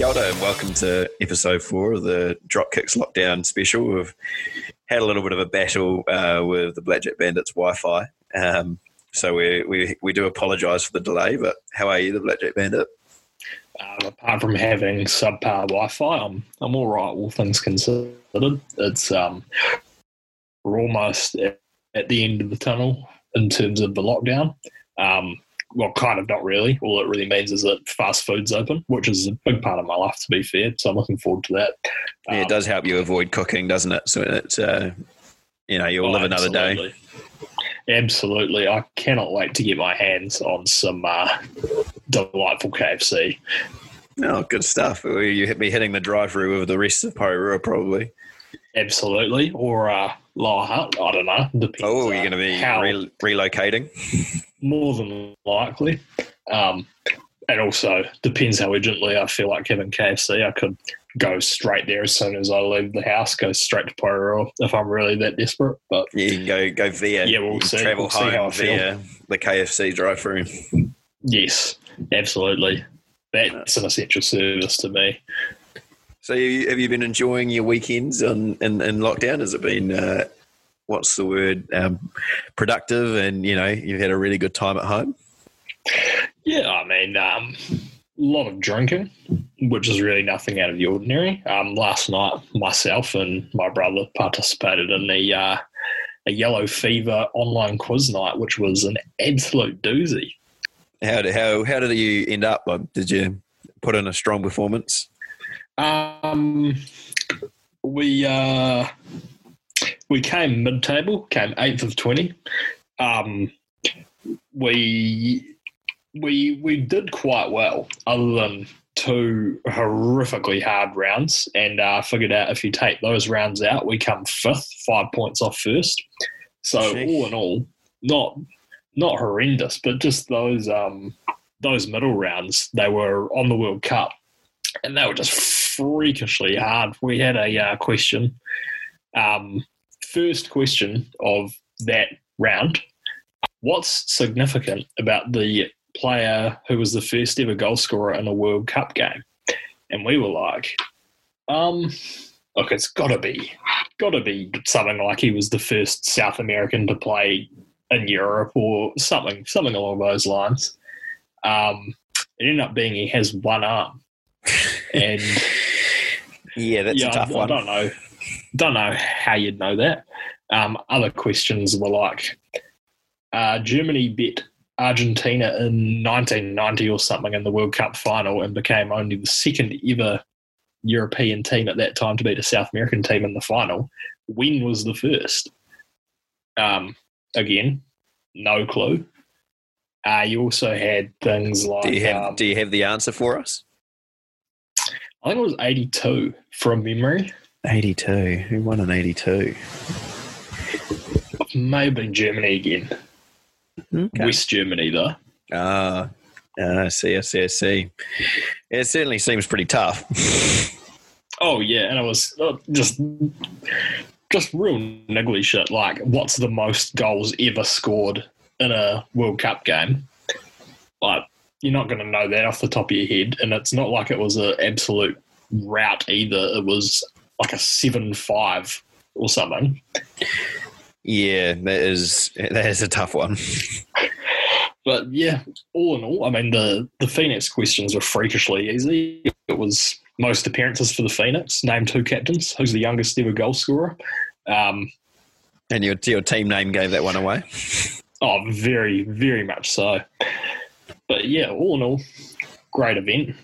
Kia and welcome to episode four of the Dropkicks Lockdown Special. We've had a little bit of a battle uh, with the Blackjack Bandits Wi-Fi, um, so we, we we do apologise for the delay. But how are you, the Blackjack Bandit? Um, apart from having subpar Wi-Fi, I'm I'm all right. All things considered, it's um we're almost at, at the end of the tunnel in terms of the lockdown. Um, well, kind of not really. All it really means is that fast food's open, which is a big part of my life, to be fair. So I'm looking forward to that. Yeah, it Um, does help you avoid cooking, doesn't it? So it's uh, you know you'll oh, live another day. absolutely. Absolutely, I cannot wait to get my hands on some uh, delightful KFC. Oh, good stuff. You hit me hitting the drive-through with the rest of Porirua probably? Absolutely, or uh, Lower Hutt. I don't know. Depends. Oh, uh, you're going to be re- relocating? more than likely. Um, and also depends how urgently I feel like having KFC. I could go straight there as soon as I leave the house, go straight to Porirua if I'm really that desperate. But You can go go via. Yeah, we'll see. Travel We'll see how I home feel. via the KFC drive-through. yes, absolutely. That's an essential service to me. So, you, have you been enjoying your weekends on, in, in lockdown? Has it been, uh, what's the word, um, productive and, you know, you've had a really good time at home? Yeah, I mean, um, a lot of drinking, which is really nothing out of the ordinary. Um, last night, myself and my brother participated in the uh, a yellow fever online quiz night, which was an absolute doozy. How did, how, how did you end up? Did you put in a strong performance? Um, we uh, we came mid table, came eighth of twenty. Um, we we we did quite well, other than two horrifically hard rounds, and uh, figured out if you take those rounds out, we come fifth, five points off first. So all in all, not not horrendous, but just those um those middle rounds, they were on the World Cup and they were just freakishly hard. We had a uh, question, um, first question of that round. What's significant about the player who was the first ever goal scorer in a World Cup game? And we were like, um, look, it's got to be, got to be something like he was the first South American to play in Europe or something, something along those lines. Um, it ended up being he has one arm and Yeah, that's yeah, a tough I, one. I don't know, don't know how you'd know that. Um, other questions were like, uh, Germany beat Argentina in 1990 or something in the World Cup final and became only the second ever European team at that time to beat a South American team in the final. When was the first? Um, again, no clue. Uh, you also had things like Do you have um, Do you have the answer for us? I think it was 82 from memory. Eighty two. Who won in eighty two? May have been Germany again. Okay. West Germany, though. Ah, uh, I see, I see, I see. It certainly seems pretty tough. Oh, yeah. And it was uh, just just real niggly shit. Like, what's the most goals ever scored in a World Cup game? Like, you're not going to know that off the top of your head. And it's not like it was an absolute rout either. It was like a 7 5 or something. yeah, that is that is a tough one. But yeah, all in all, I mean the the Phoenix questions were freakishly easy. It was most appearances for the Phoenix. Name two captains. Who's the youngest ever goal scorer? Um, And your your team name gave that one away. oh, very very much so. But yeah, all in all, great event.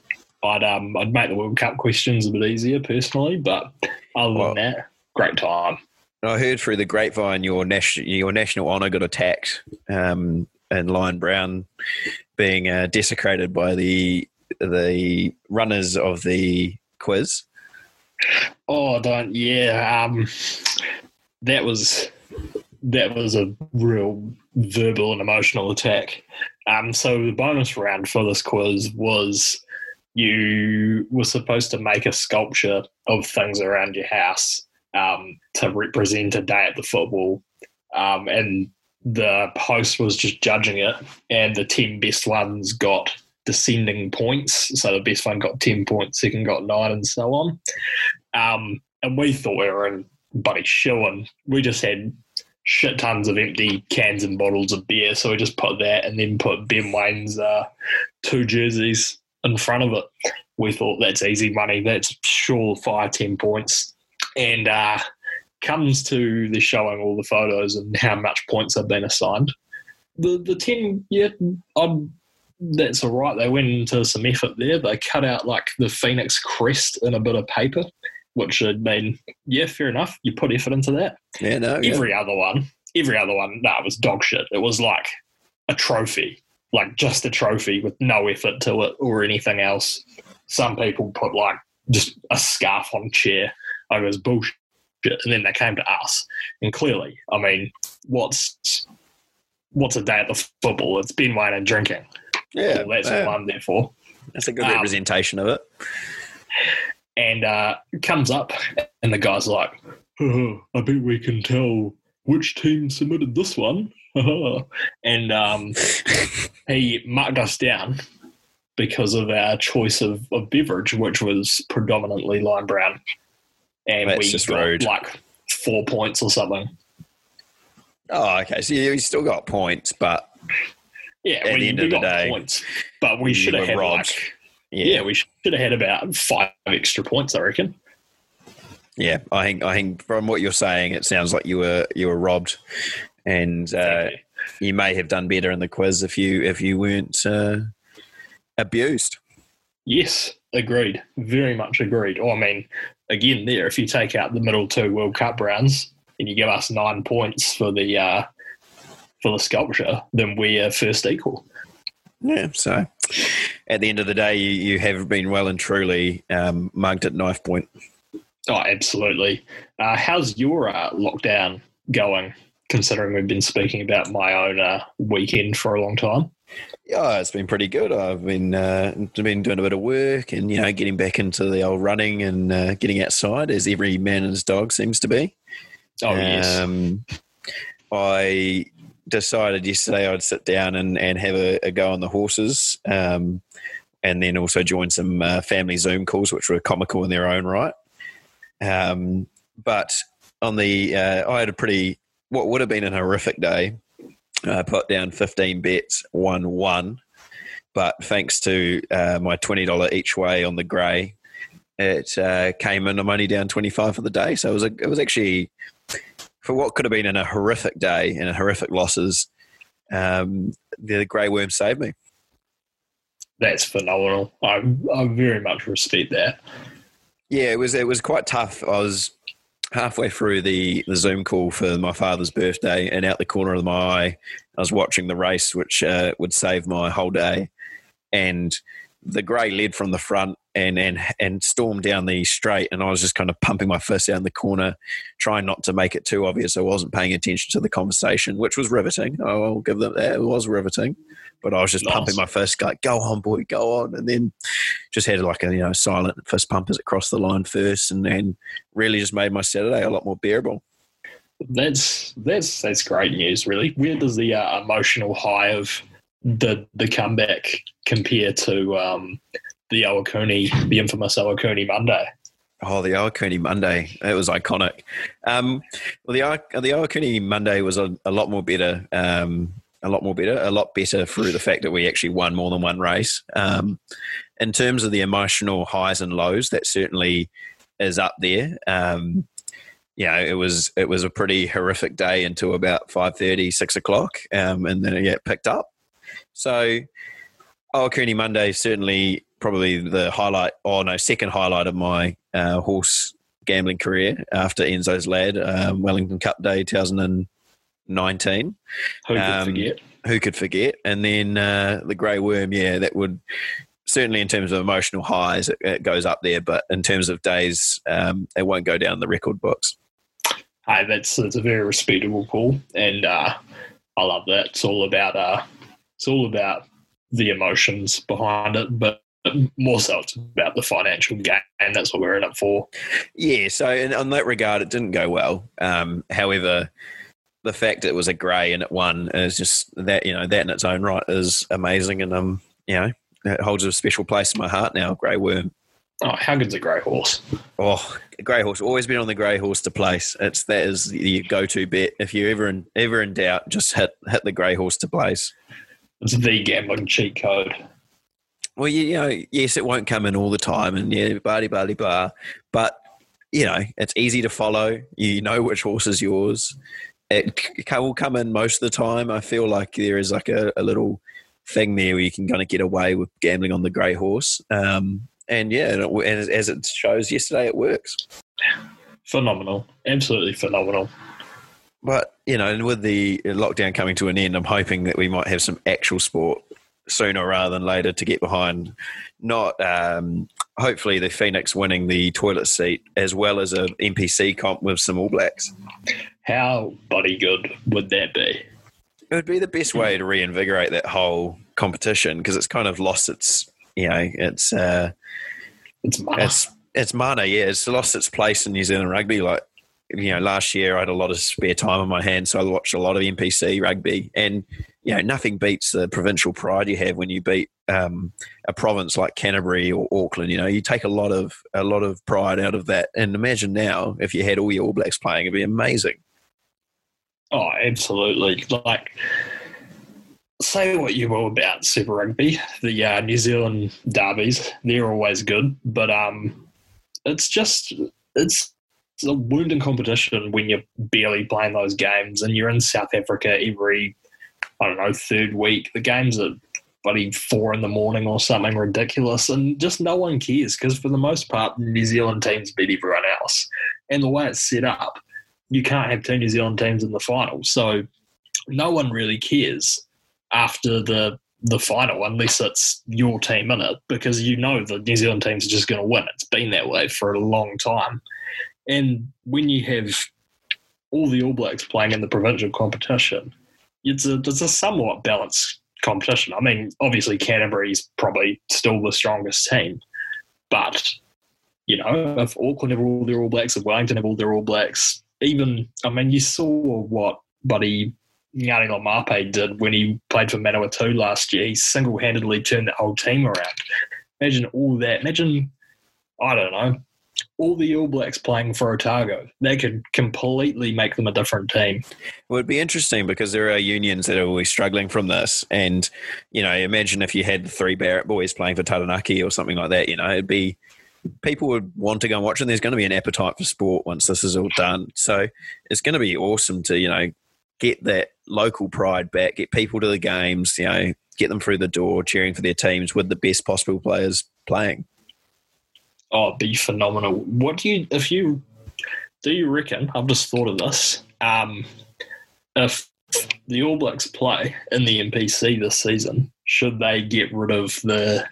I'd um I'd make the World Cup questions a bit easier personally, but other Well- than that, great time. I heard through the grapevine your national your national honour got attacked, um, and Lion Brown being uh, desecrated by the the runners of the quiz. Oh, don't yeah. Um, that was that was a real verbal and emotional attack. Um, so the bonus round for this quiz was you were supposed to make a sculpture of things around your house um, to represent a day at the football, um, and the host was just judging it, and the ten best ones got descending points. So the best one got 10 points, second got nine, and so on. Um, and we thought we were in buddy and we just had shit tons of empty cans and bottles of beer. So we just put that and then put Ben Waine's uh, two jerseys in front of it. We thought that's easy money. That's sure five, ten points. And uh, comes to the showing all the photos and how much points have been assigned. The the ten, yeah, I'm, that's all right. They went into some effort there. They cut out like the phoenix crest in a bit of paper which would mean, yeah, fair enough. You put effort into that. Yeah, no. Every yeah. other one, every other one, no, nah, it was dog shit. It was like a trophy, like just a trophy with no effort to it or anything else. Some people put like just a scarf on a chair. I was bullshit. And then they came to us. And clearly, I mean, what's what's a day at the football? It's Ben Waine and drinking. Yeah. Well, that's yeah. what I'm there for. That's a good um, representation of it and uh, comes up, and the guy's like, oh, "I bet we can tell which team submitted this one." and um, he marked us down because of our choice of, of beverage, which was predominantly Lion Brown, and That's we just got rude. like four points or something. Oh, okay. So you still got points, but Yeah, At we, the end of the got day, points, but we should have had robbed. like yeah, we should have had about five extra points, I reckon. yeah. I think I think from what you're saying, it sounds like you were you were robbed, and uh, you. you may have done better in the quiz if you if you weren't uh, abused. Yes, agreed. Very much agreed. Oh, I mean, again, there, if you take out the middle two World Cup rounds and you give us nine points for the uh, for the sculpture, then we're first equal. Yeah. So at the end of the day, you, you have been well and truly um, mugged at knife point. Oh, absolutely. Uh, how's your uh, lockdown going? Considering we've been speaking about my own uh, weekend for a long time. Yeah, it's been pretty good. I've been uh, been doing a bit of work and you know getting back into the old running and uh, getting outside, as every man and his dog seems to be. Oh yes, Um, I decided yesterday I'd sit down and, and have a, a go on the horses, um, and then also join some uh, family Zoom calls, which were comical in their own right. Um, but on the, uh, I had a pretty what would have been an horrific day. I put down fifteen bets, won one, but thanks to uh, my twenty dollar each way on the grey, it uh, came in. I'm only down twenty five for the day, so it was a, it was actually for what could have been in a horrific day and a horrific losses. Um, the grey worm saved me. that's phenomenal. I I very much respect that. Yeah, it was it was quite tough. I was halfway through the, the Zoom call for my father's birthday, and out the corner of my eye, I was watching the race, which uh, would save my whole day. And the grey led from the front and and and stormed down the straight, and I was just kind of pumping my fist down the corner, trying not to make it too obvious. I wasn't paying attention to the conversation, which was riveting. I'll give them that; it was riveting. But I was just Nice. pumping my fist, like "Go on, boy, go on!" And then just had like a you know silent fist pump as it crossed the line first, and and really just made my Saturday a lot more bearable. That's that's that's great news. Really, where does the uh, emotional high of the the comeback compare to um, the Awapuni, the infamous Awapuni Monday? Oh, the Awapuni Monday. It was iconic. Um, well, the, the Awapuni Monday was a, a lot more better. Um, a lot more better. A lot better through the fact that we actually won more than one race. Um, in terms of the emotional highs and lows, that certainly is up there. Um, know, it was it was a pretty horrific day until about 5.30, 6 o'clock, um, and then it yeah, picked up. So, Awapuni Monday certainly probably the highlight, or no, second highlight of my uh, horse gambling career after Enzo's Lad, um, Wellington Cup Day 2019. Who could Um, forget? Who could forget? And then uh, the Grey Worm, yeah, that would certainly in terms of emotional highs, it, it goes up there, but in terms of days, um, it won't go down the record books. Hey, that's that's a very respectable call, and uh, I love that. It's all about uh, it's all about the emotions behind it, but more so it's about the financial gain, and that's what we're in it for. Yeah, so in, on that regard, it didn't go well. Um, however, the fact it was a grey and it won is just that you know that in its own right is amazing, and um, you know, it holds a special place in my heart now. Grey Worm. Oh, how good's a grey horse? Oh, grey horse. Always been on the grey horse to place. It's that is the go-to bet. If you're ever in ever in doubt, just hit hit the grey horse to place. It's the gambling cheat code. Well, you, you know, yes, it won't come in all the time, and yeah, blah blah blah. But you know, it's easy to follow. You know which horse is yours. It c- will come in most of the time. I feel like there is like a, a little thing there where you can kind of get away with gambling on the grey horse. Um, and yeah, and, it, and as it shows yesterday, it works. Phenomenal, absolutely phenomenal. But you know, and with the lockdown coming to an end, I'm hoping that we might have some actual sport sooner rather than later to get behind. Not um, hopefully the Phoenix winning the toilet seat as well as a NPC comp with some All Blacks. How bloody good would that be? It would be the best way to reinvigorate that whole competition because it's kind of lost its, you know, it's uh, It's mana. it's it's mana. Yeah, it's lost its place in New Zealand rugby. Like you know, last year I had a lot of spare time on my hands, so I watched a lot of NPC rugby, and you know, nothing beats the provincial pride you have when you beat um, a province like Canterbury or Auckland. You know, you take a lot of a lot of pride out of that. And imagine now if you had all your All Blacks playing, it'd be amazing. Oh, absolutely. Like, say what you will about Super Rugby, the uh, New Zealand derbies, they're always good, but um, it's just it's a wounding competition when you're barely playing those games and you're in South Africa every I don't know third week. The games are bloody four in the morning or something ridiculous, and just no one cares because for the most part, New Zealand teams beat everyone else, and the way it's set up you can't have two New Zealand teams in the final. So no one really cares after the the final unless it's your team in it because you know the New Zealand teams are just going to win. It's been that way for a long time. And when you have all the All Blacks playing in the provincial competition, it's a it's a somewhat balanced competition. I mean, obviously Canterbury's probably still the strongest team, but you know, if Auckland have all their All Blacks, if Wellington have all their All Blacks, even I mean, you saw what Buddy Ngani Laumape did when he played for Manawatu last year. He single handedly turned the whole team around. Imagine all that. Imagine, I don't know, all the All Blacks playing for Otago. They could completely make them a different team. It'd be interesting because there are unions that are always struggling from this. And, you know, imagine if you had the three Barrett boys playing for Taranaki or something like that, you know, it'd be people would want to go and watch and there's going to be an appetite for sport once this is all done. So it's going to be awesome to, you know, get that local pride back, get people to the games, you know, get them through the door cheering for their teams with the best possible players playing. Oh, be phenomenal. What do you, if you, do you reckon, I've just thought of this, um, if the All Blacks play in the NPC this season, should they get rid of the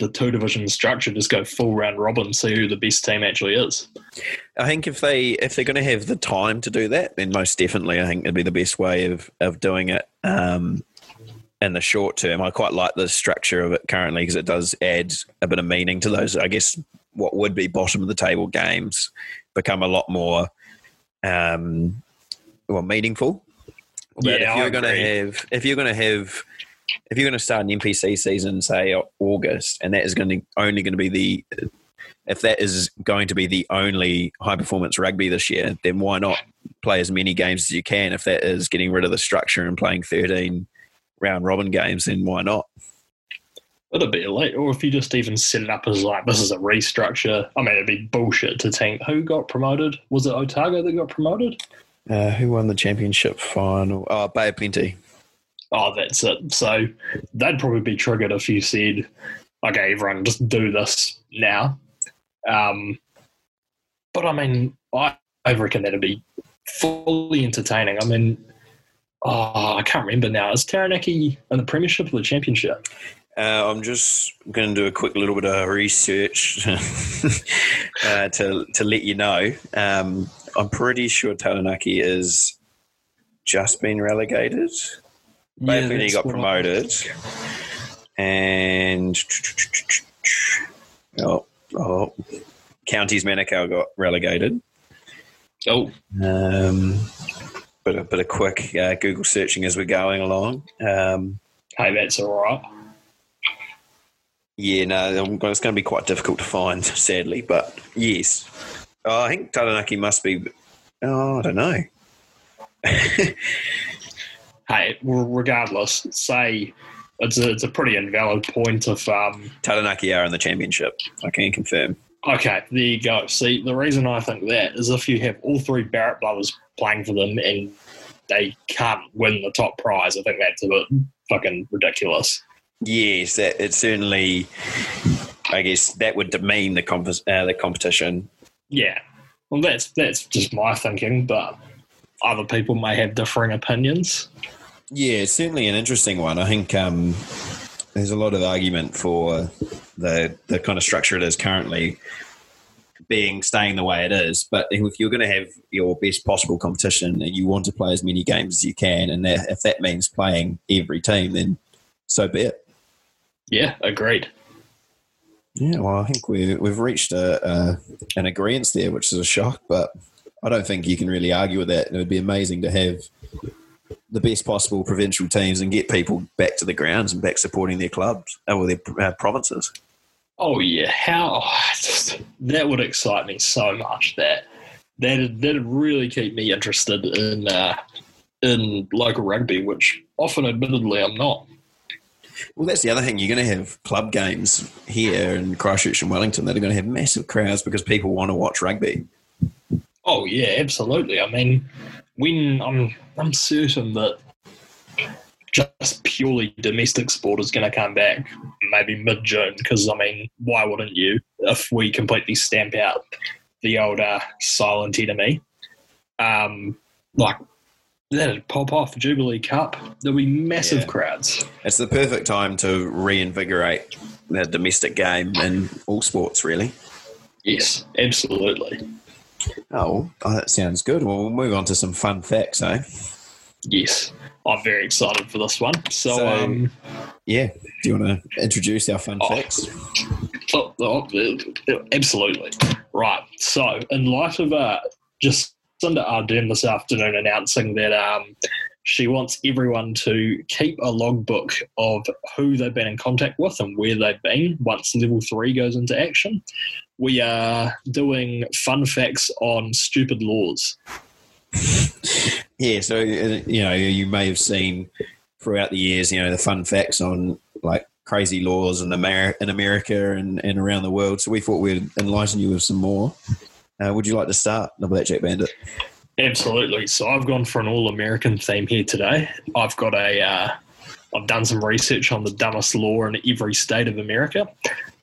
the two division structure, just go full round robin, see who the best team actually is? I think if they if they're going to have the time to do that, then most definitely I think it'd be the best way of of doing it. Um, in the short term, I quite like the structure of it currently because it does add a bit of meaning to those. I guess what would be bottom of the table games become a lot more um, well meaningful. But Yeah, if you're going to have if you're going to have if you're going to start an NPC season, say August, and that is going to only going to be the if that is going to be the only high performance rugby this year, then why not play as many games as you can? If that is getting rid of the structure and playing 13 round robin games, then why not? It'd be elite. Or if you just even set it up as like, this is a restructure. I mean, it'd be bullshit to think who got promoted? Was it Otago that got promoted? Uh, who won the championship final? Oh, Bay of Plenty. Oh, that's it. So they'd probably be triggered if you said, okay, everyone just do this now. Um, but I mean, I, I reckon that'd be fully entertaining. I mean, oh, I can't remember now. Is Taranaki in the Premiership or the Championship? Uh, I'm just going to do a quick little bit of research uh, to to let you know. Um, I'm pretty sure Taranaki is just been relegated. Of Plenty got promoted, and oh, oh, Counties Manukau got relegated. Oh, Um, bit of bit of quick uh, Google searching as we're going along. Um, hey, that's all right. Yeah, no, it's going to be quite difficult to find, sadly. But yes, oh, I think Taranaki must be. Oh, I don't know. hey, regardless, say it's a, it's a pretty invalid point if um, Taranaki are in the championship. I can confirm. Okay, there you go. See, the reason I think that is if you have all three Barrett brothers playing for them and they can't win the top prize, I think that's a bit fucking ridiculous. Yes, that it certainly. I guess that would demean the comp- uh, the competition. Yeah, well, that's that's just my thinking, but other people may have differing opinions. Yeah, it's certainly an interesting one. I think um, there's a lot of argument for the the kind of structure it is currently being staying the way it is. But if you're going to have your best possible competition and you want to play as many games as you can, and that, if that means playing every team, then so be it. Yeah, agreed. Yeah, well, I think we we've reached a, a an agreement there, which is a shock, but I don't think you can really argue with that. It would be amazing to have the best possible provincial teams and get people back to the grounds and back supporting their clubs uh, or their uh, provinces. Oh yeah, how oh, just, that would excite me so much. That that that'd really keep me interested in uh, in local rugby, which often, admittedly, I'm not. Well, that's the other thing. You're going to have club games here in Christchurch and Wellington that are going to have massive crowds because people want to watch rugby. Oh yeah, absolutely. I mean, when I'm I'm certain that just purely domestic sport is going to come back maybe mid June because I mean, why wouldn't you if we completely stamp out the old uh, silent enemy? Um, like that'd pop off Jubilee Cup. There'll be massive yeah. crowds. It's the perfect time to reinvigorate the domestic game in all sports, really. Yes, absolutely. Oh, oh, that sounds good. Well, we'll move on to some fun facts, eh? Yes, I'm very excited for this one. So, so um, yeah, do you want to introduce our fun oh, facts? Oh, oh, absolutely. Right. So, in light of uh, just Jacinda Ardern this afternoon announcing that um, she wants everyone to keep a logbook of who they've been in contact with and where they've been once level three goes into action. We are doing fun facts on stupid laws. Yeah, so uh, you know, you may have seen throughout the years, you know, the fun facts on like crazy laws in, in America and, and around the world. So we thought we'd enlighten you with some more. Uh, would you like to start, the Blackjack Bandit? Absolutely. So I've gone for an all-American theme here today. I've got a, uh, I've done some research on the dumbest law in every state of America,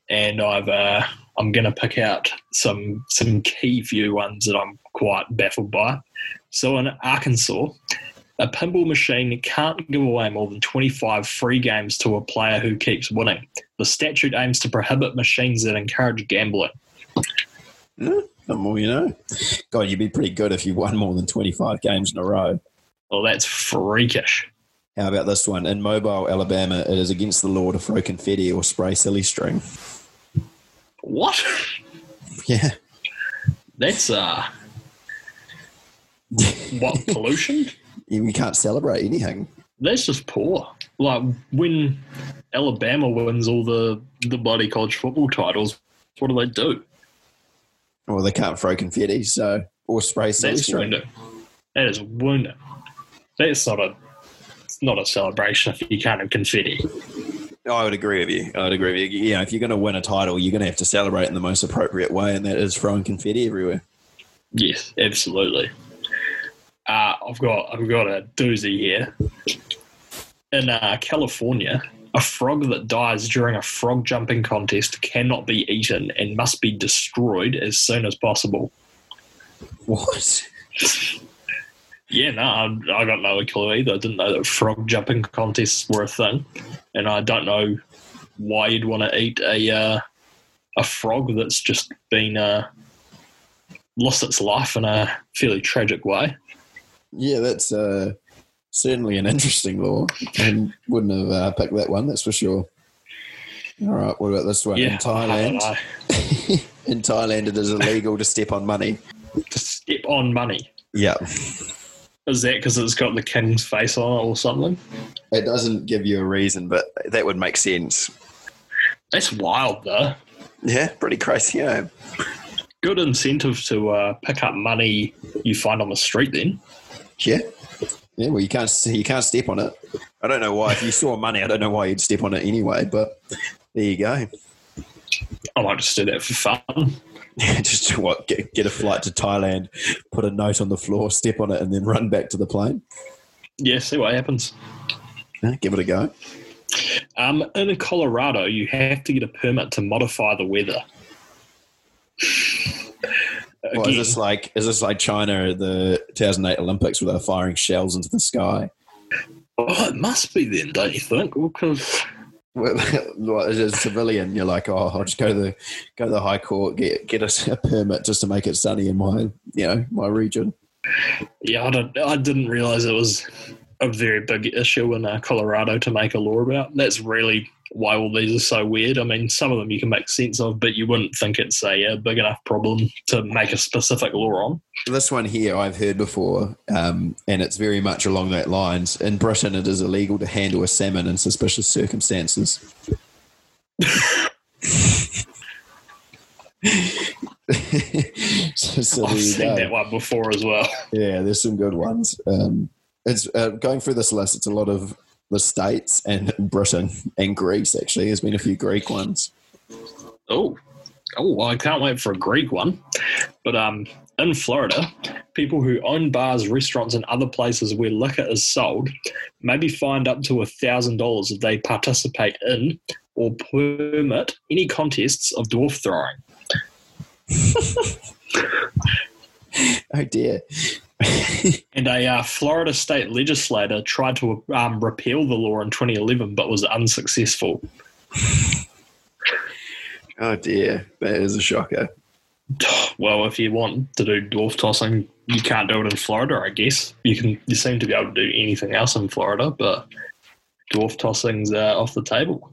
and I've, uh, I'm going to pick out some some key few ones that I'm quite baffled by. So in Arkansas, a pinball machine can't give away more than 25 free games to a player who keeps winning. The statute aims to prohibit machines that encourage gambling. Mm, the more you know. God, you'd be pretty good if you won more than 25 games in a row. Well, that's freakish. How about this one? In Mobile, Alabama, it is against the law to throw confetti or spray silly string. What? Yeah. That's uh what pollution? You can't celebrate anything. That's just poor. Like when Alabama wins all the the bloody college football titles, what do they do? Well, they can't throw confetti, so or spray That's wounding. That is. That's not a it's not a celebration if you can't have confetti. I would agree with you. I would agree with you. You know, if you're going to win a title, you're going to have to celebrate in the most appropriate way, and that is throwing confetti everywhere. Yes, absolutely. Uh, I've got I've got a doozy here. In uh, California, a frog that dies during a frog jumping contest cannot be eaten and must be destroyed as soon as possible. What? yeah, no, I, I got no clue either. I didn't know that frog jumping contests were a thing, and I don't know why you'd want to eat a uh, a frog that's just been uh, lost its life in a fairly tragic way. Yeah, that's uh, certainly an interesting law. and wouldn't have uh, picked that one, that's for sure. All right, what about this one? Yeah, in Thailand, in Thailand, it is illegal to step on money. To step on money. Yeah. Is that because it's got the king's face on it or something? It doesn't give you a reason, but that would make sense. That's wild, though. Yeah, pretty crazy. Yeah. Good incentive to uh, pick up money you find on the street. Then, Yeah. Yeah, well, you can't see, you can't step on it. I don't know why. If you saw money, I don't know why you'd step on it anyway. But there you go. I might just do that for fun. Just to what get, get a flight to Thailand, put a note on the floor, step on it, and then run back to the plane. Yeah, see what happens. Yeah, give it a go. Um, in Colorado, you have to get a permit to modify the weather. Well, is this like is this like China the 2008 Olympics where they're firing shells into the sky? oh, it must be then, don't you think? Because Well, as a civilian, you're like, oh, I'll just go to the go to the high court, get get us a permit just to make it sunny in my you know my region. yeah, I, don't, I didn't realize it was a very big issue in uh, Colorado to make a law about. That's really why all these are so weird. I mean, some of them you can make sense of, but you wouldn't think it's a, a big enough problem to make a specific law on. This one here I've heard before, um, and it's very much along that lines. In Britain, it is illegal to handle a salmon in suspicious circumstances. so, so I've seen go. that one before as well. Yeah, there's some good ones. Um, it's uh, going through this list. It's a lot of the states and Britain and Greece. Actually, there's been a few Greek ones. Oh, oh, well, I can't wait for a Greek one. But um, in Florida, people who own bars, restaurants, and other places where liquor is sold may be fined up to a thousand dollars if they participate in or permit any contests of dwarf throwing. Oh dear. And a uh, Florida state legislator tried to um, repeal the law in 2011, but was unsuccessful. oh dear, that is a shocker. Well, if you want to do dwarf tossing, you can't do it in Florida, I guess. You can. You seem to be able to do anything else in Florida, but dwarf tossing's uh, off the table.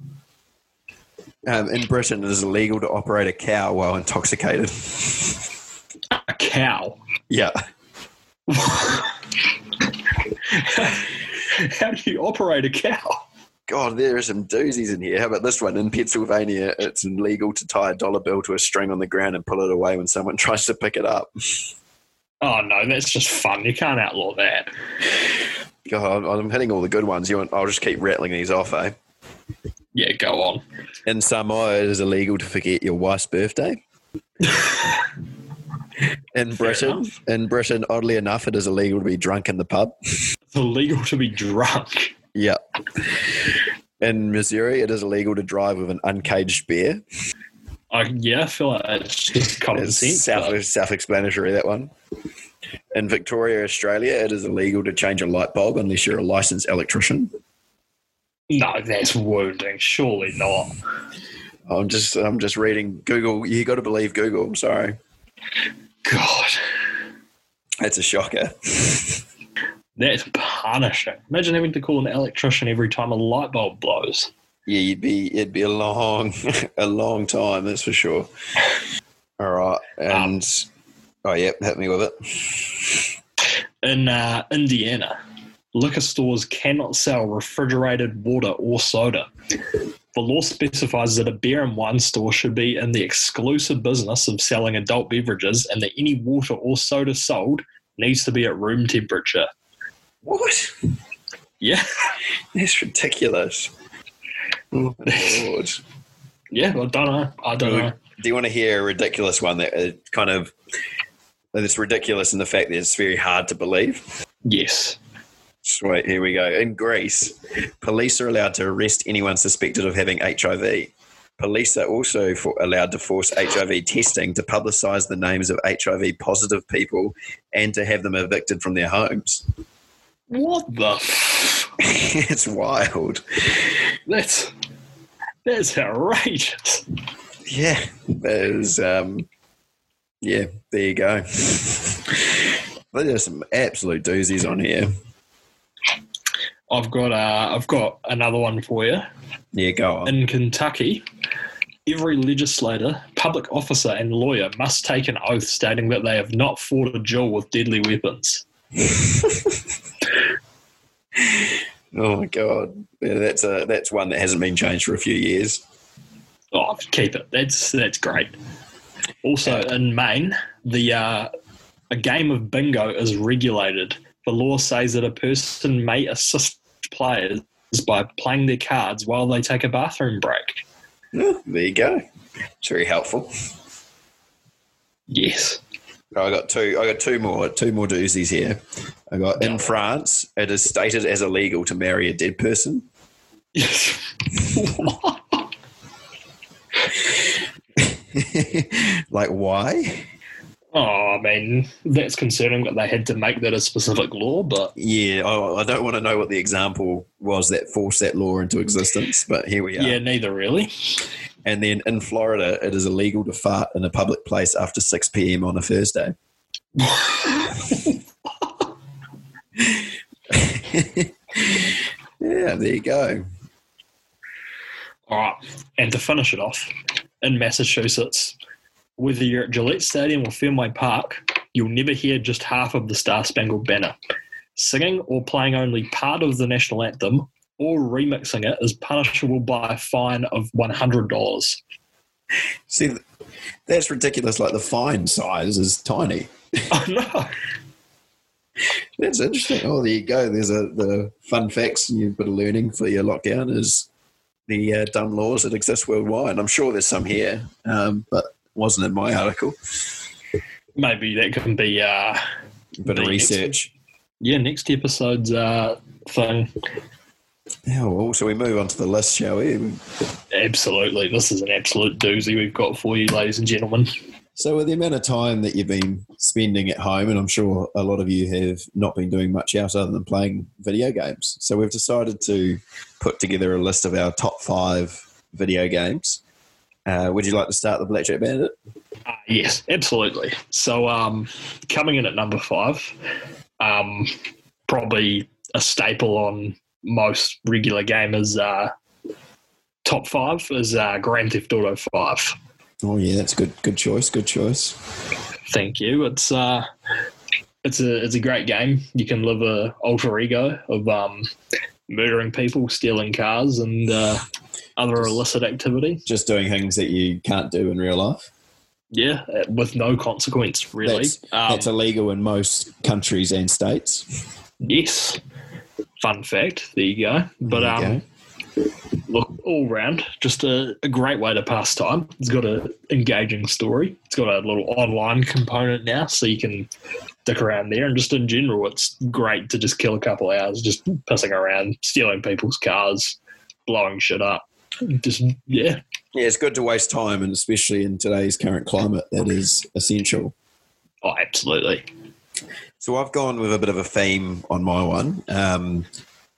Um, in Britain, it is illegal to operate a cow while intoxicated. A cow. Yeah. How do you operate a cow? God, there are some doozies in here. How about this one? In Pennsylvania, it's illegal to tie a dollar bill to a string on the ground and pull it away when someone tries to pick it up. Oh no, that's just fun. You can't outlaw that. God, I'm hitting all the good ones. You want? I'll just keep rattling these off, eh? Yeah, go on. In Samoa, it is illegal to forget your wife's birthday. in Britain, in Britain, oddly enough, it is illegal to be drunk in the pub. It's illegal to be drunk. Yeah. In Missouri, it is illegal to drive with an uncaged bear. I, yeah, I feel like that's just common It's sense. self, but- self-explanatory, that one. In Victoria, Australia, it is illegal to change a light bulb unless you're a licensed electrician. No, that's wounding. Surely not. I'm just, I'm just reading Google. You got to believe Google. I'm sorry, God, that's a shocker. that's punishing. Imagine having to call an electrician every time a light bulb blows. Yeah, you'd be, it'd be a long, a long time. That's for sure. All right, and oh yeah, hit me with it. In uh, Indiana, liquor stores cannot sell refrigerated water or soda. The law specifies that a beer and wine store should be in the exclusive business of selling adult beverages and that any water or soda sold needs to be at room temperature. What? Yeah, That's ridiculous. Oh, Lord. yeah, I don't know. I don't know. Do you want to hear a ridiculous one that uh, kind of that's ridiculous in the fact that it's very hard to believe? Yes. Sweet, here we go. In Greece, police are allowed to arrest anyone suspected of having HIV. Police are also for, allowed to force HIV testing to publicise the names of HIV positive people and to have them evicted from their homes. What the? F- it's wild. that's that's outrageous. Yeah, there's um, yeah, there you go. There's some absolute doozies on here. I've got uh, I've got another one for you. Yeah, go on. In Kentucky, every legislator, public officer, and lawyer must take an oath stating that they have not fought a duel with deadly weapons. Oh my god, yeah, that's a that's one that hasn't been changed for a few years. Oh, keep it. That's that's great. Also, in Maine, the uh, a game of bingo is regulated. The law says that a person may assist players by playing their cards while they take a bathroom break. There you go. It's very helpful. Yes. I got two. I got two more. Two more doozies here. I got in France. It is stated as illegal to marry a dead person. Yes. like why? Oh, I mean, that's concerning that they had to make that a specific law, but Yeah, I, I don't want to know what the example was that forced that law into existence, but here we are. yeah, neither really. And then in Florida, it is illegal to fart in a public place after 6 p.m. on a Thursday. yeah, there you go. All right. And to finish it off, in Massachusetts, whether you're at Gillette Stadium or Fenway Park, you'll never hear just half of the Star Spangled Banner. Singing or playing only part of the national anthem or remixing it is punishable by a fine of $100. See, that's ridiculous. Like the fine size is tiny. Oh, no. That's interesting. Oh, there you go. There's a the fun facts and you've bit of learning for your lockdown is the uh, dumb laws that exist worldwide. I'm sure there's some here, um, but wasn't in my article. Maybe that can be, uh, Bit of The next- research. yeah, next episode's uh, thing. Yeah, well, so we move on to the list, shall we? Absolutely. This is an absolute doozy we've got for you, ladies and gentlemen. So, with the amount of time that you've been spending at home, and I'm sure a lot of you have not been doing much else other than playing video games, so we've decided to put together a list of our top five video games. Uh, would you like to start the Blackjack Bandit? Uh, yes, absolutely. So, um, coming in at number five, um, probably a staple on most regular gamers' uh, top five is uh, Grand Theft Auto Five. Oh yeah, that's good. Good choice. Good choice. Thank you. It's uh, it's a it's a great game. You can live a alter ego of um, murdering people, stealing cars, and uh, other illicit activity. Just doing things that you can't do in real life. Yeah, uh, with no consequence, really. That's, Um, that's illegal in most countries and states. Yes. Fun fact. There you go. But you um, look, all round, just a, a great way to pass time. It's got an engaging story. It's got a little online component now, so you can stick around there. And just in general, it's great to just kill a couple hours just pissing around, stealing people's cars, blowing shit up. Just yeah, Yeah, it's good to waste time, and especially in today's current climate, that is essential. oh, absolutely. So I've gone with a bit of a theme on my one. Um,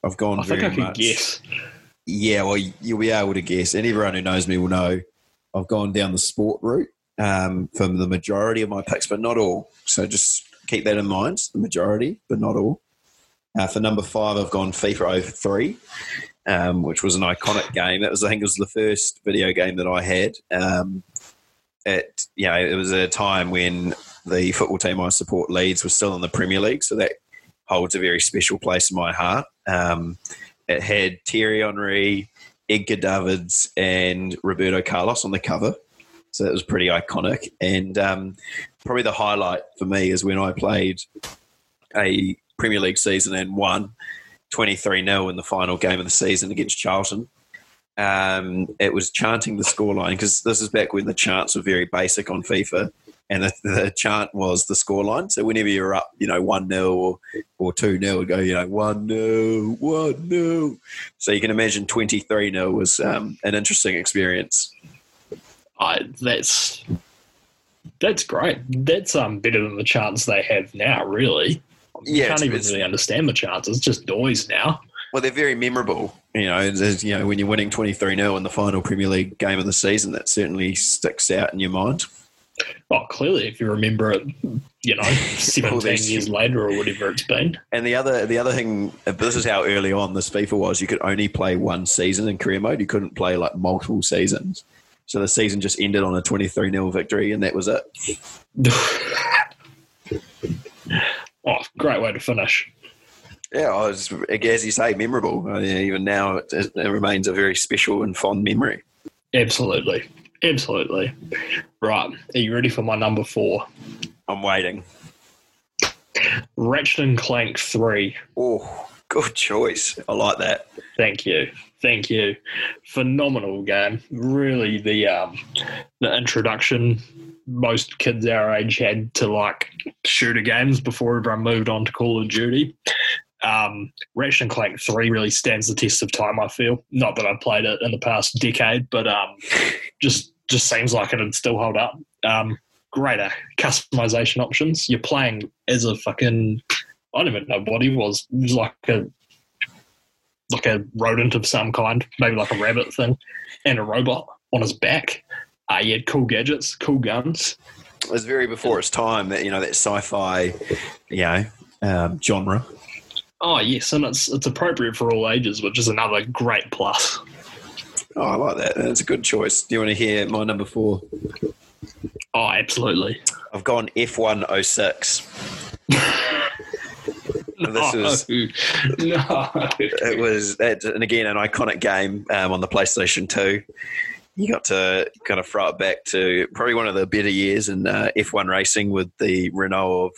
I've gone I think I much. guess. Yeah, well, you'll be able to guess, and everyone who knows me will know I've gone down the sport route um, for the majority of my picks, but not all. So just keep that in mind: the majority, but not all. Uh, for number five, I've gone FIFA 03, um, which was an iconic game. That was, I think, it was the first video game that I had. Um, it, you know, it was a time when the football team I support, Leeds, was still in the Premier League, so that holds a very special place in my heart. Um, it had Thierry Henry, Edgar Davids, and Roberto Carlos on the cover. So that was pretty iconic. And um, probably the highlight for me is when I played a Premier League season and won 23 0 in the final game of the season against Charlton. Um, it was chanting the scoreline because this is back when the chants were very basic on FIFA. And the, the chant was the scoreline. So whenever you're up, you know, 1 0 or, 2 0, would go, you know, 1 0, 1 0. So you can imagine 23 0 was um, an interesting experience. I that's that's great. That's um better than the chance they have now. Really, you Yeah, can't even really understand the chances. It's just noise now. Well, they're very memorable. You know, there's- you know when you're winning 23 0 in the final Premier League game of the season, that certainly sticks out in your mind. Well, clearly, if you remember it, you know, seventeen years later or whatever it's been. And the other, the other thing, this is how early on this FIFA was. You could only play one season in career mode. You couldn't play like multiple seasons. So the season just ended on a 23 0 victory, and that was it. great way to finish. Yeah, I was, as you say, memorable. Uh, yeah, even now, it, it remains a very special and fond memory. Absolutely. Absolutely. Right. Are you ready for my number four? I'm waiting. Ratchet and Clank 3. Oh, good choice. I like that. Thank you. Thank you. Phenomenal game. Really the um the introduction most kids our age had to like shooter games before everyone moved on to Call of Duty. Um, Ratchet and Clank 3 really stands the test of time, I feel. Not that I've played it in the past decade, but um, just just seems like it'd still hold up. Um, greater customization options. You're playing as a fucking I don't even know what he was. He was like a like a rodent of some kind, maybe like a rabbit thing, and a robot on his back. Uh, he had cool gadgets, cool guns. It was very before its time that you know that sci-fi, you know, um, genre. Oh yes, and it's it's appropriate for all ages, which is another great plus. Oh, I like that. That's a good choice. Do you want to hear my number four? Oh, absolutely. I've gone F1 06. this no, is no. it was and again an iconic game um, on the PlayStation Two. You got to kind of throw it back to probably one of the better years in uh, F1 racing with the Renault of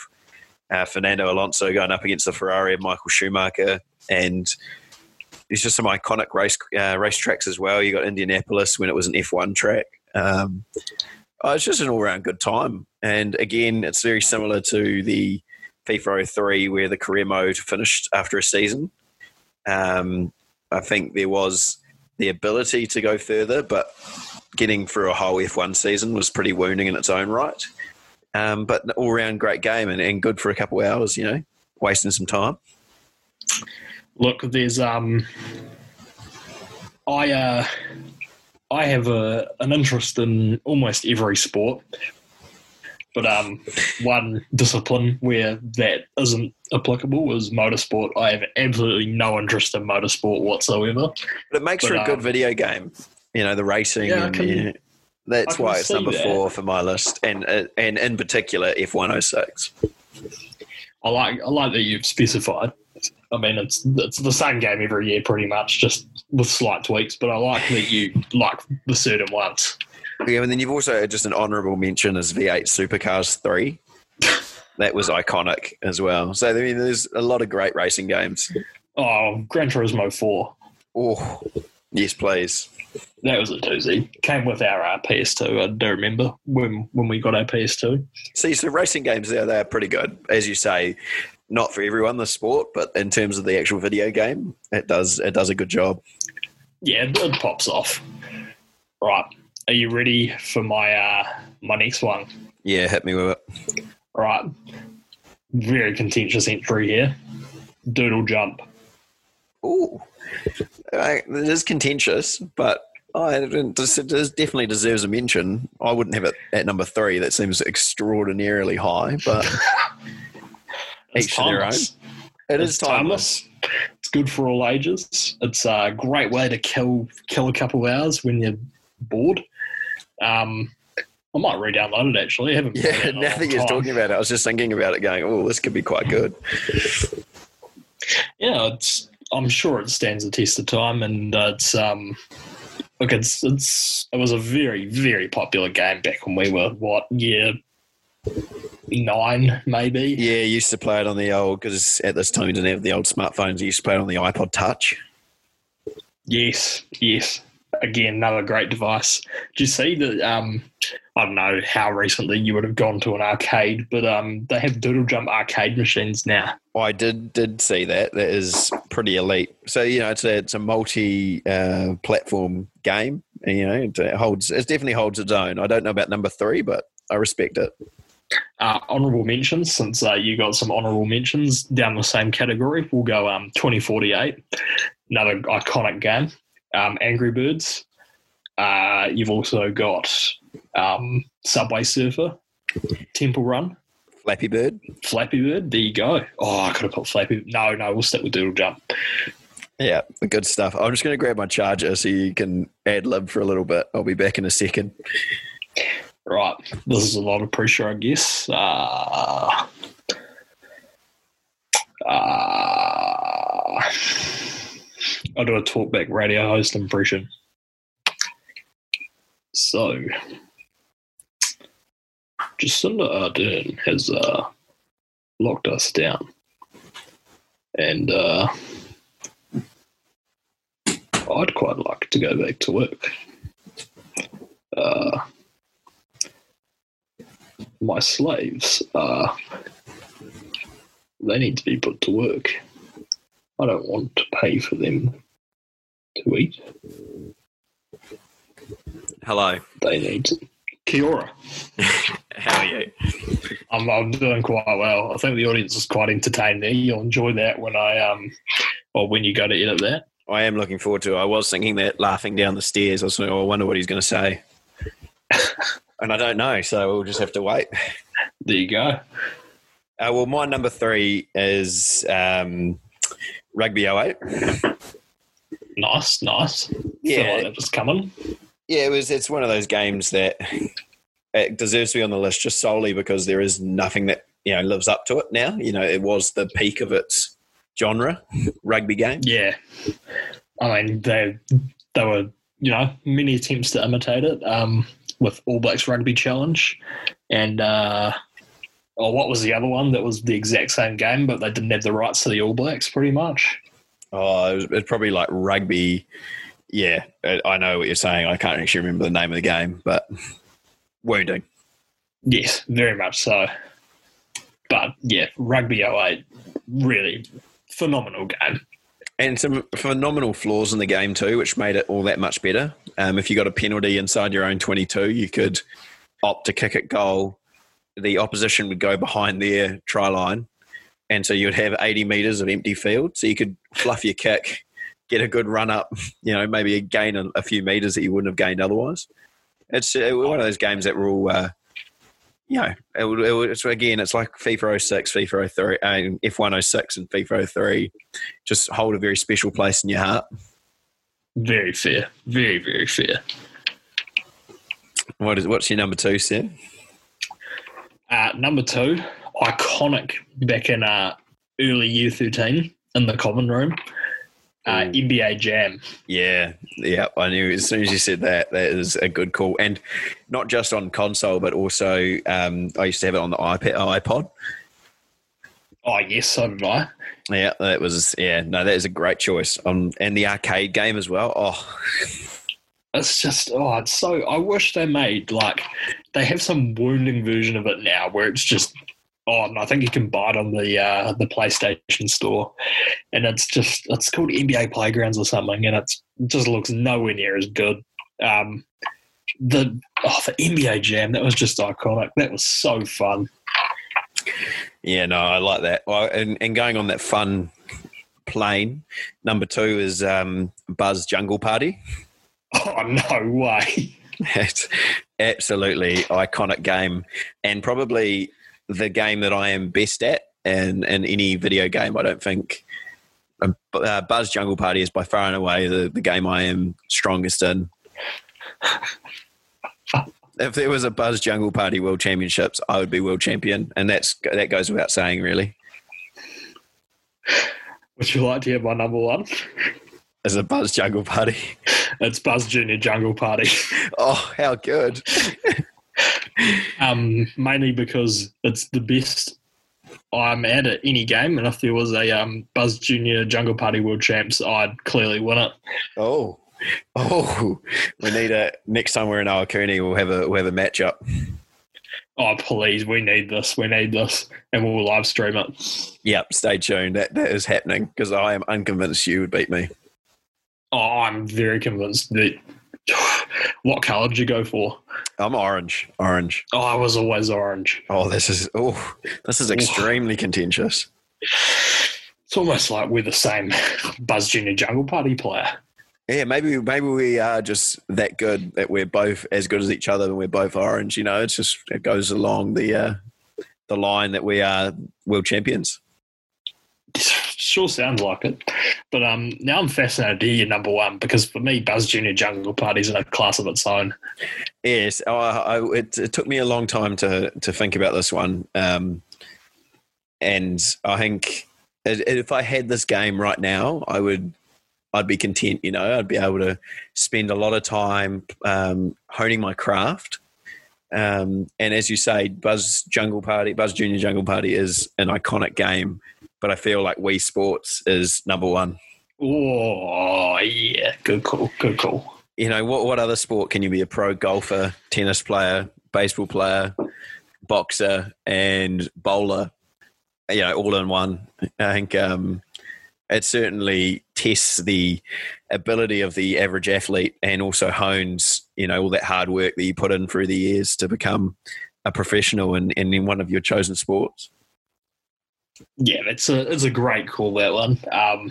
uh, Fernando Alonso going up against the Ferrari of Michael Schumacher, and there's just some iconic race uh, race tracks as well. You got Indianapolis when it was an F1 track. Um, oh, it's just an all round good time, and again, it's very similar to the FIFA 03 where the career mode finished after a season. Um, I think there was the ability to go further, but getting through a whole F1 season was pretty wounding in its own right. Um, but an all round great game and, and good for a couple of hours, you know, wasting some time. Look, there's um, I uh, I have a an interest in almost every sport, but um, one discipline where that isn't applicable is motorsport. I have absolutely no interest in motorsport whatsoever. But it makes But, for a good um, video game, you know, the racing. Yeah, and, can- that's why it's number that. four for my list, and uh, and in particular F1 06. I like I like that you've specified. I mean, it's it's the same game every year, pretty much, just with slight tweaks. But I like that you like the certain ones. Yeah, and then you've also just an honourable mention as V8 Supercars 3. That was iconic as well. So, I mean, there's a lot of great racing games. Oh, Gran Turismo Four. Oh, yes, please. That was a doozy. Came with our uh, PS2. I do remember when when we got our PS2. See, so racing games, they're, they're pretty good. As you say, not for everyone, the sport, but in terms of the actual video game, it does it does a good job. Yeah, it pops off. Right. Are you ready for my uh, my next one? Yeah, hit me with it. Right. Very contentious entry here. Doodle jump. Ooh, it is contentious, but oh, it, it it definitely deserves a mention. I wouldn't have it at number three. That seems extraordinarily high, but Each to their timeless. it it's is timeless. It's good for all ages. It's a great way to kill kill a couple of hours when you're bored. Um, I might re-download it actually. I haven't Yeah, now that you're time. talking about it, I was just thinking about it, going, "Oh, this could be quite good." yeah, it's. I'm sure it stands the test of time, and uh, it's um, look, it's it's it was a very very popular game back when we were what year nine maybe. Yeah, you used to play it on the old because at this time you didn't have the old smartphones. You used to play it on the iPod Touch. Yes, yes. Again, another great device. Do you see that? Um, I don't know how recently you would have gone to an arcade, but um, they have Doodle Jump arcade machines now. I did did see that. That is pretty elite. So you know, it's a it's a multi uh, platform game. And, you know, it holds it definitely holds its own. I don't know about number three, but I respect it. Uh, honorable mentions, since uh, you got some honorable mentions down the same category, we'll go um, 2048, another iconic game. Um, Angry Birds. Uh, you've also got um, Subway Surfer, Temple Run, Flappy Bird. Flappy Bird. There you go. Oh, I could have put Flappy. No, no, we'll stick with Doodle Jump. Yeah, good stuff. I'm just going to grab my charger so you can ad lib for a little bit. I'll be back in a second. Right. This is a lot of pressure, I guess. Uh, uh, I'll do a talkback radio host impression. So, Jacinda Ardern has uh, locked us down. And uh, I'd quite like to go back to work. Uh, my slaves, uh, they need to be put to work. I don't want to pay for them to eat. Hello. They need to. Kia ora. How are you? I'm, I'm doing quite well. I think the audience is quite entertained there. You'll enjoy that when I um, or when you go to edit that. I am looking forward to it. I was thinking that laughing down the stairs. I was thinking, oh, I wonder what he's going to say. and I don't know, so we'll just have to wait. There you go. Uh, well, my number three is um, Rugby 08. Nice, nice. Yeah. Like that was coming. Yeah, it was. It's one of those games that it deserves to be on the list just solely because there is nothing that you know lives up to it now. You know, it was the peak of its genre, rugby game. Yeah. I mean, they they were you know many attempts to imitate it um, with All Blacks Rugby Challenge, and uh, oh, what was the other one that was the exact same game, but they didn't have the rights to the All Blacks, pretty much. Oh, it was, it's probably like rugby. Yeah, I I know what you're saying. I can't actually remember the name of the game, but wounding. Yes, very much so. But yeah, Rugby 08, really phenomenal game. And some phenomenal flaws in the game too, which made it all that much better. Um, if you got a penalty inside your own 22, you could opt to kick it goal. The opposition would go behind their try line, and so you'd have 80 meters of empty field. So you could fluff your kick, get a good run up. You know, maybe gain a, a few meters that you wouldn't have gained otherwise. It's uh, one of those games that were all. Uh, you know, it, it, it's again, it's like FIFA 06, FIFA 03, and F1 06 and FIFA 03 just hold a very special place in your heart. Very fair. Very, very fair. What is what's your number two, Sam? Uh, number two, iconic back in uh, early year 13 in the common room. Uh. NBA Jam. Yeah, yeah, I knew as soon as you said that, that is a good call, and not just on console, but also um, I used to have it on the iPad, iPod. Oh, yes, so did I. Yeah, that was yeah, no, that is a great choice. Um, and the arcade game as well. Oh, It's just, oh, it's so. I wish they made, like, they have some wounding version of it now where it's just, oh, and I think you can buy it on the uh, the PlayStation store. And it's just, it's called NBA Playgrounds or something, and it just looks nowhere near as good. Um, the, oh, the NBA Jam, that was just iconic. That was so fun. yeah, no, I like that. Well, and, and going on that fun plane, number two is um, Buzz Jungle Party. Oh, no way. It's absolutely iconic game, and probably the game that I am best at. And in any video game, I don't think uh, uh, Buzz Jungle Party is by far and away the, the game I am strongest in. if there was a Buzz Jungle Party World Championships, I would be world champion, and that's that goes without saying, really. Would you like to hear my number one? As a Buzz Jungle Party, It's Buzz Junior Jungle Party. oh, how good! um, mainly because it's the best I'm at at any game, and if there was a um, Buzz Junior Jungle Party World Champs, I'd clearly win it. Oh, oh, we need a next time we're in Awapuni, we'll have a we'll have a matchup. Oh, please, we need this. We need this, and we'll live stream it. Yep, stay tuned. That that is happening because I am unconvinced you would beat me. Oh, I'm very convinced that. What colour did you go for? I'm orange, orange. Oh, I was always orange. Oh, this is oh, this is extremely contentious. It's almost like we're the same Buzz Junior Jungle Party player. Yeah, maybe maybe we are just that good that we're both as good as each other and we're both orange. You know, it's just it goes along the uh, the line that we are world champions. Sure sounds like it. But um, now I'm fascinated to hear your number one because for me, Buzz Junior Jungle Party is in a class of its own. Yes, I, I, it, it took me a long time to to think about this one, um, and I think if I had this game right now, I would I'd be content. You know, I'd be able to spend a lot of time um, honing my craft. Um, and as you say, Buzz Jungle Party, Buzz Junior Jungle Party is an iconic game, but I feel like Wii Sports is number one. Oh yeah, good call, good call. You know, what what other sport can you be a pro golfer, tennis player, baseball player, boxer, and bowler? You know, all in one. I think um, it certainly tests the ability of the average athlete and also hones you know all that hard work that you put in through the years to become a professional and in, in one of your chosen sports yeah it's a it's a great call that one um,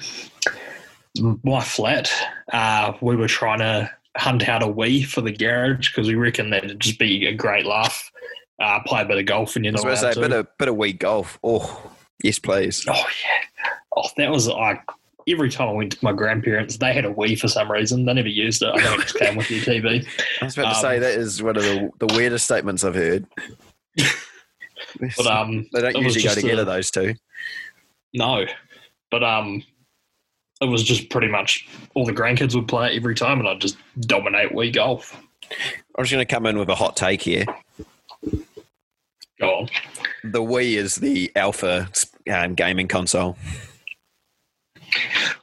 my flat uh, we were trying to hunt out a wii for the garage because we reckon that'd just be a great laugh uh, play a bit of golf and you know a bit of bit of wii golf oh yes please oh yeah oh that was like every time I went to my grandparents, they had a Wii for some reason. They never used it. I think it just came with your TV. I was about um, to say um, that is one of the, the weirdest statements I've heard. but um, they don't usually go together. A, those two. No, but um, it was just pretty much all the grandkids would play it every time, and I'd just dominate Wii golf. I'm just going to come in with a hot take here. Go on. The Wii is the alpha um, gaming console.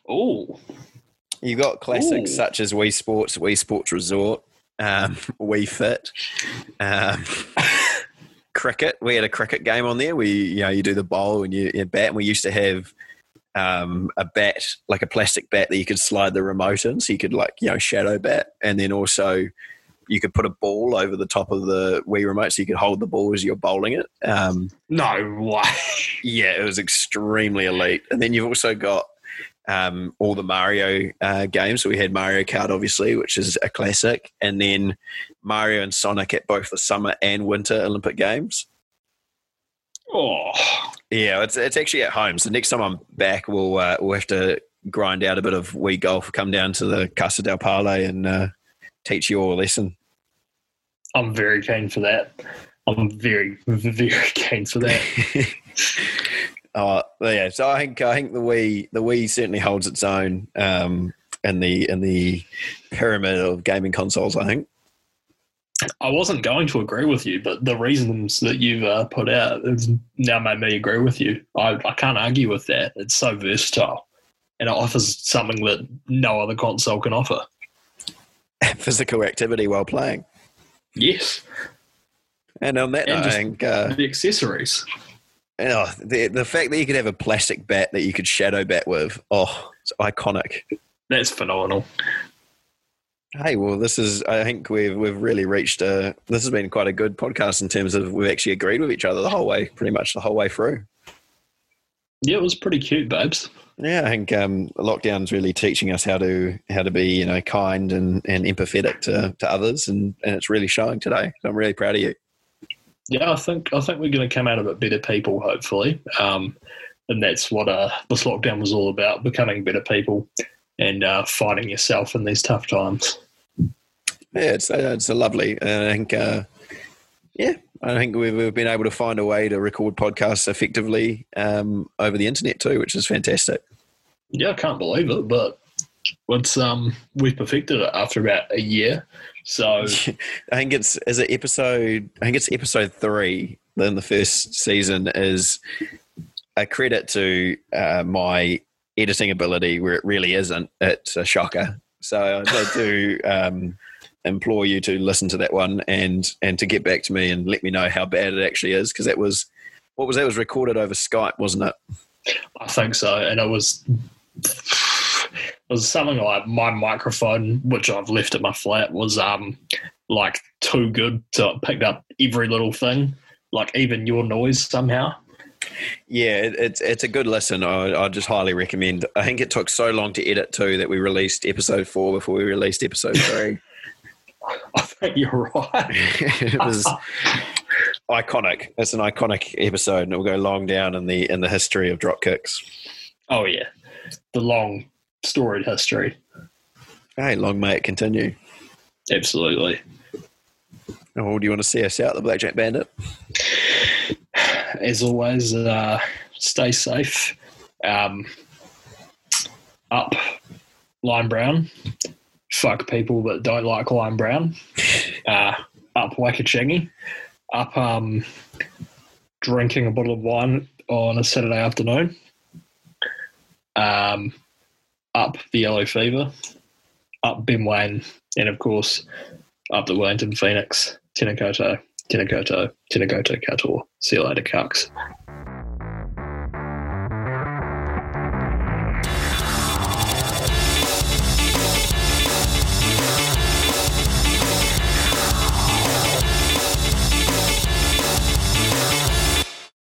Oh. You got classics Ooh. such as Wii Sports, Wii Sports Resort, um, Wii Fit, um, cricket. We had a cricket game on there. We, you know, you do the bowl and you, you bat. And we used to have um, a bat, like a plastic bat that you could slide the remote in, so you could like, you know, shadow bat, and then also you could put a ball over the top of the Wii remote so you could hold the ball as you're bowling it. Um, no way. Yeah, it was extremely elite. And then you've also got um, all the Mario uh, games. So we had Mario Kart, obviously, which is a classic, and then Mario and Sonic at both the summer and winter Olympic Games. Oh, yeah, it's it's actually at home. So next time I'm back, we'll uh, we'll have to grind out a bit of Wii golf. Come down to the Casa del Pale and uh, teach you all a lesson. I'm very keen for that. I'm very very keen for that. Oh yeah, so I think I think the Wii the Wii certainly holds its own um, in the in the pyramid of gaming consoles. I think. I wasn't going to agree with you, but the reasons that you've uh, put out has now made me agree with you. I, I can't argue with that. It's so versatile, and it offers something that no other console can offer. Physical activity while playing. Yes. And on that, and I think uh, the accessories oh, the the fact that you could have a plastic bat that you could shadow bat with, oh, it's iconic. That's phenomenal. Hey, well, this is. I think we've we've really reached a. This has been quite a good podcast in terms of we've actually agreed with each other the whole way, pretty much the whole way through. Yeah, it was pretty cute, babes. Yeah, I think um, lockdown's really teaching us how to how to be, you know, kind and, and empathetic to, to others, and, and it's really showing today. So I'm really proud of you yeah, I think I think we're going to come out of it better people, hopefully, um, and that's what uh, this lockdown was all about: becoming better people and uh, finding yourself in these tough times. Yeah, it's uh, it's a lovely. I think, uh, yeah, I think we've, we've, been able to find a way to record podcasts effectively um, over the internet too, which is fantastic. Yeah, I can't believe it, but once um, we perfected it after about a year. So I think it's is it episode I think it's episode three in the first season is a credit to uh, my editing ability where it really isn't. It's a shocker. So I do um, implore you to listen to that one and and to get back to me and let me know how bad it actually is because that was what was that was recorded over Skype, wasn't it? I think so, and it was was something like my microphone, which I've left at my flat, was um like too good, so it picked up every little thing, like even your noise somehow. Yeah, it's it's a good listen. I, I just highly recommend. I think it took so long to edit too that we released episode four before we released episode three. I think you're right. it was iconic. It's an iconic episode, and it will go long down in the in the history of drop kicks. Oh yeah, the long storied history. Hey, long may it continue. Absolutely. Oh, do you want to see us out, the Blackjack Bandit? As always, uh, stay safe. Um, up Lion Brown. Fuck people that don't like Lion Brown. Uh, up Wakachangi. Up um, drinking a bottle of wine on a Saturday afternoon. Um, up the yellow fever. Up Ben Waine. And of course, up the Wellington Phoenix. Tena koutou, tena koutou, tena koutou katoa. See you later, cucks.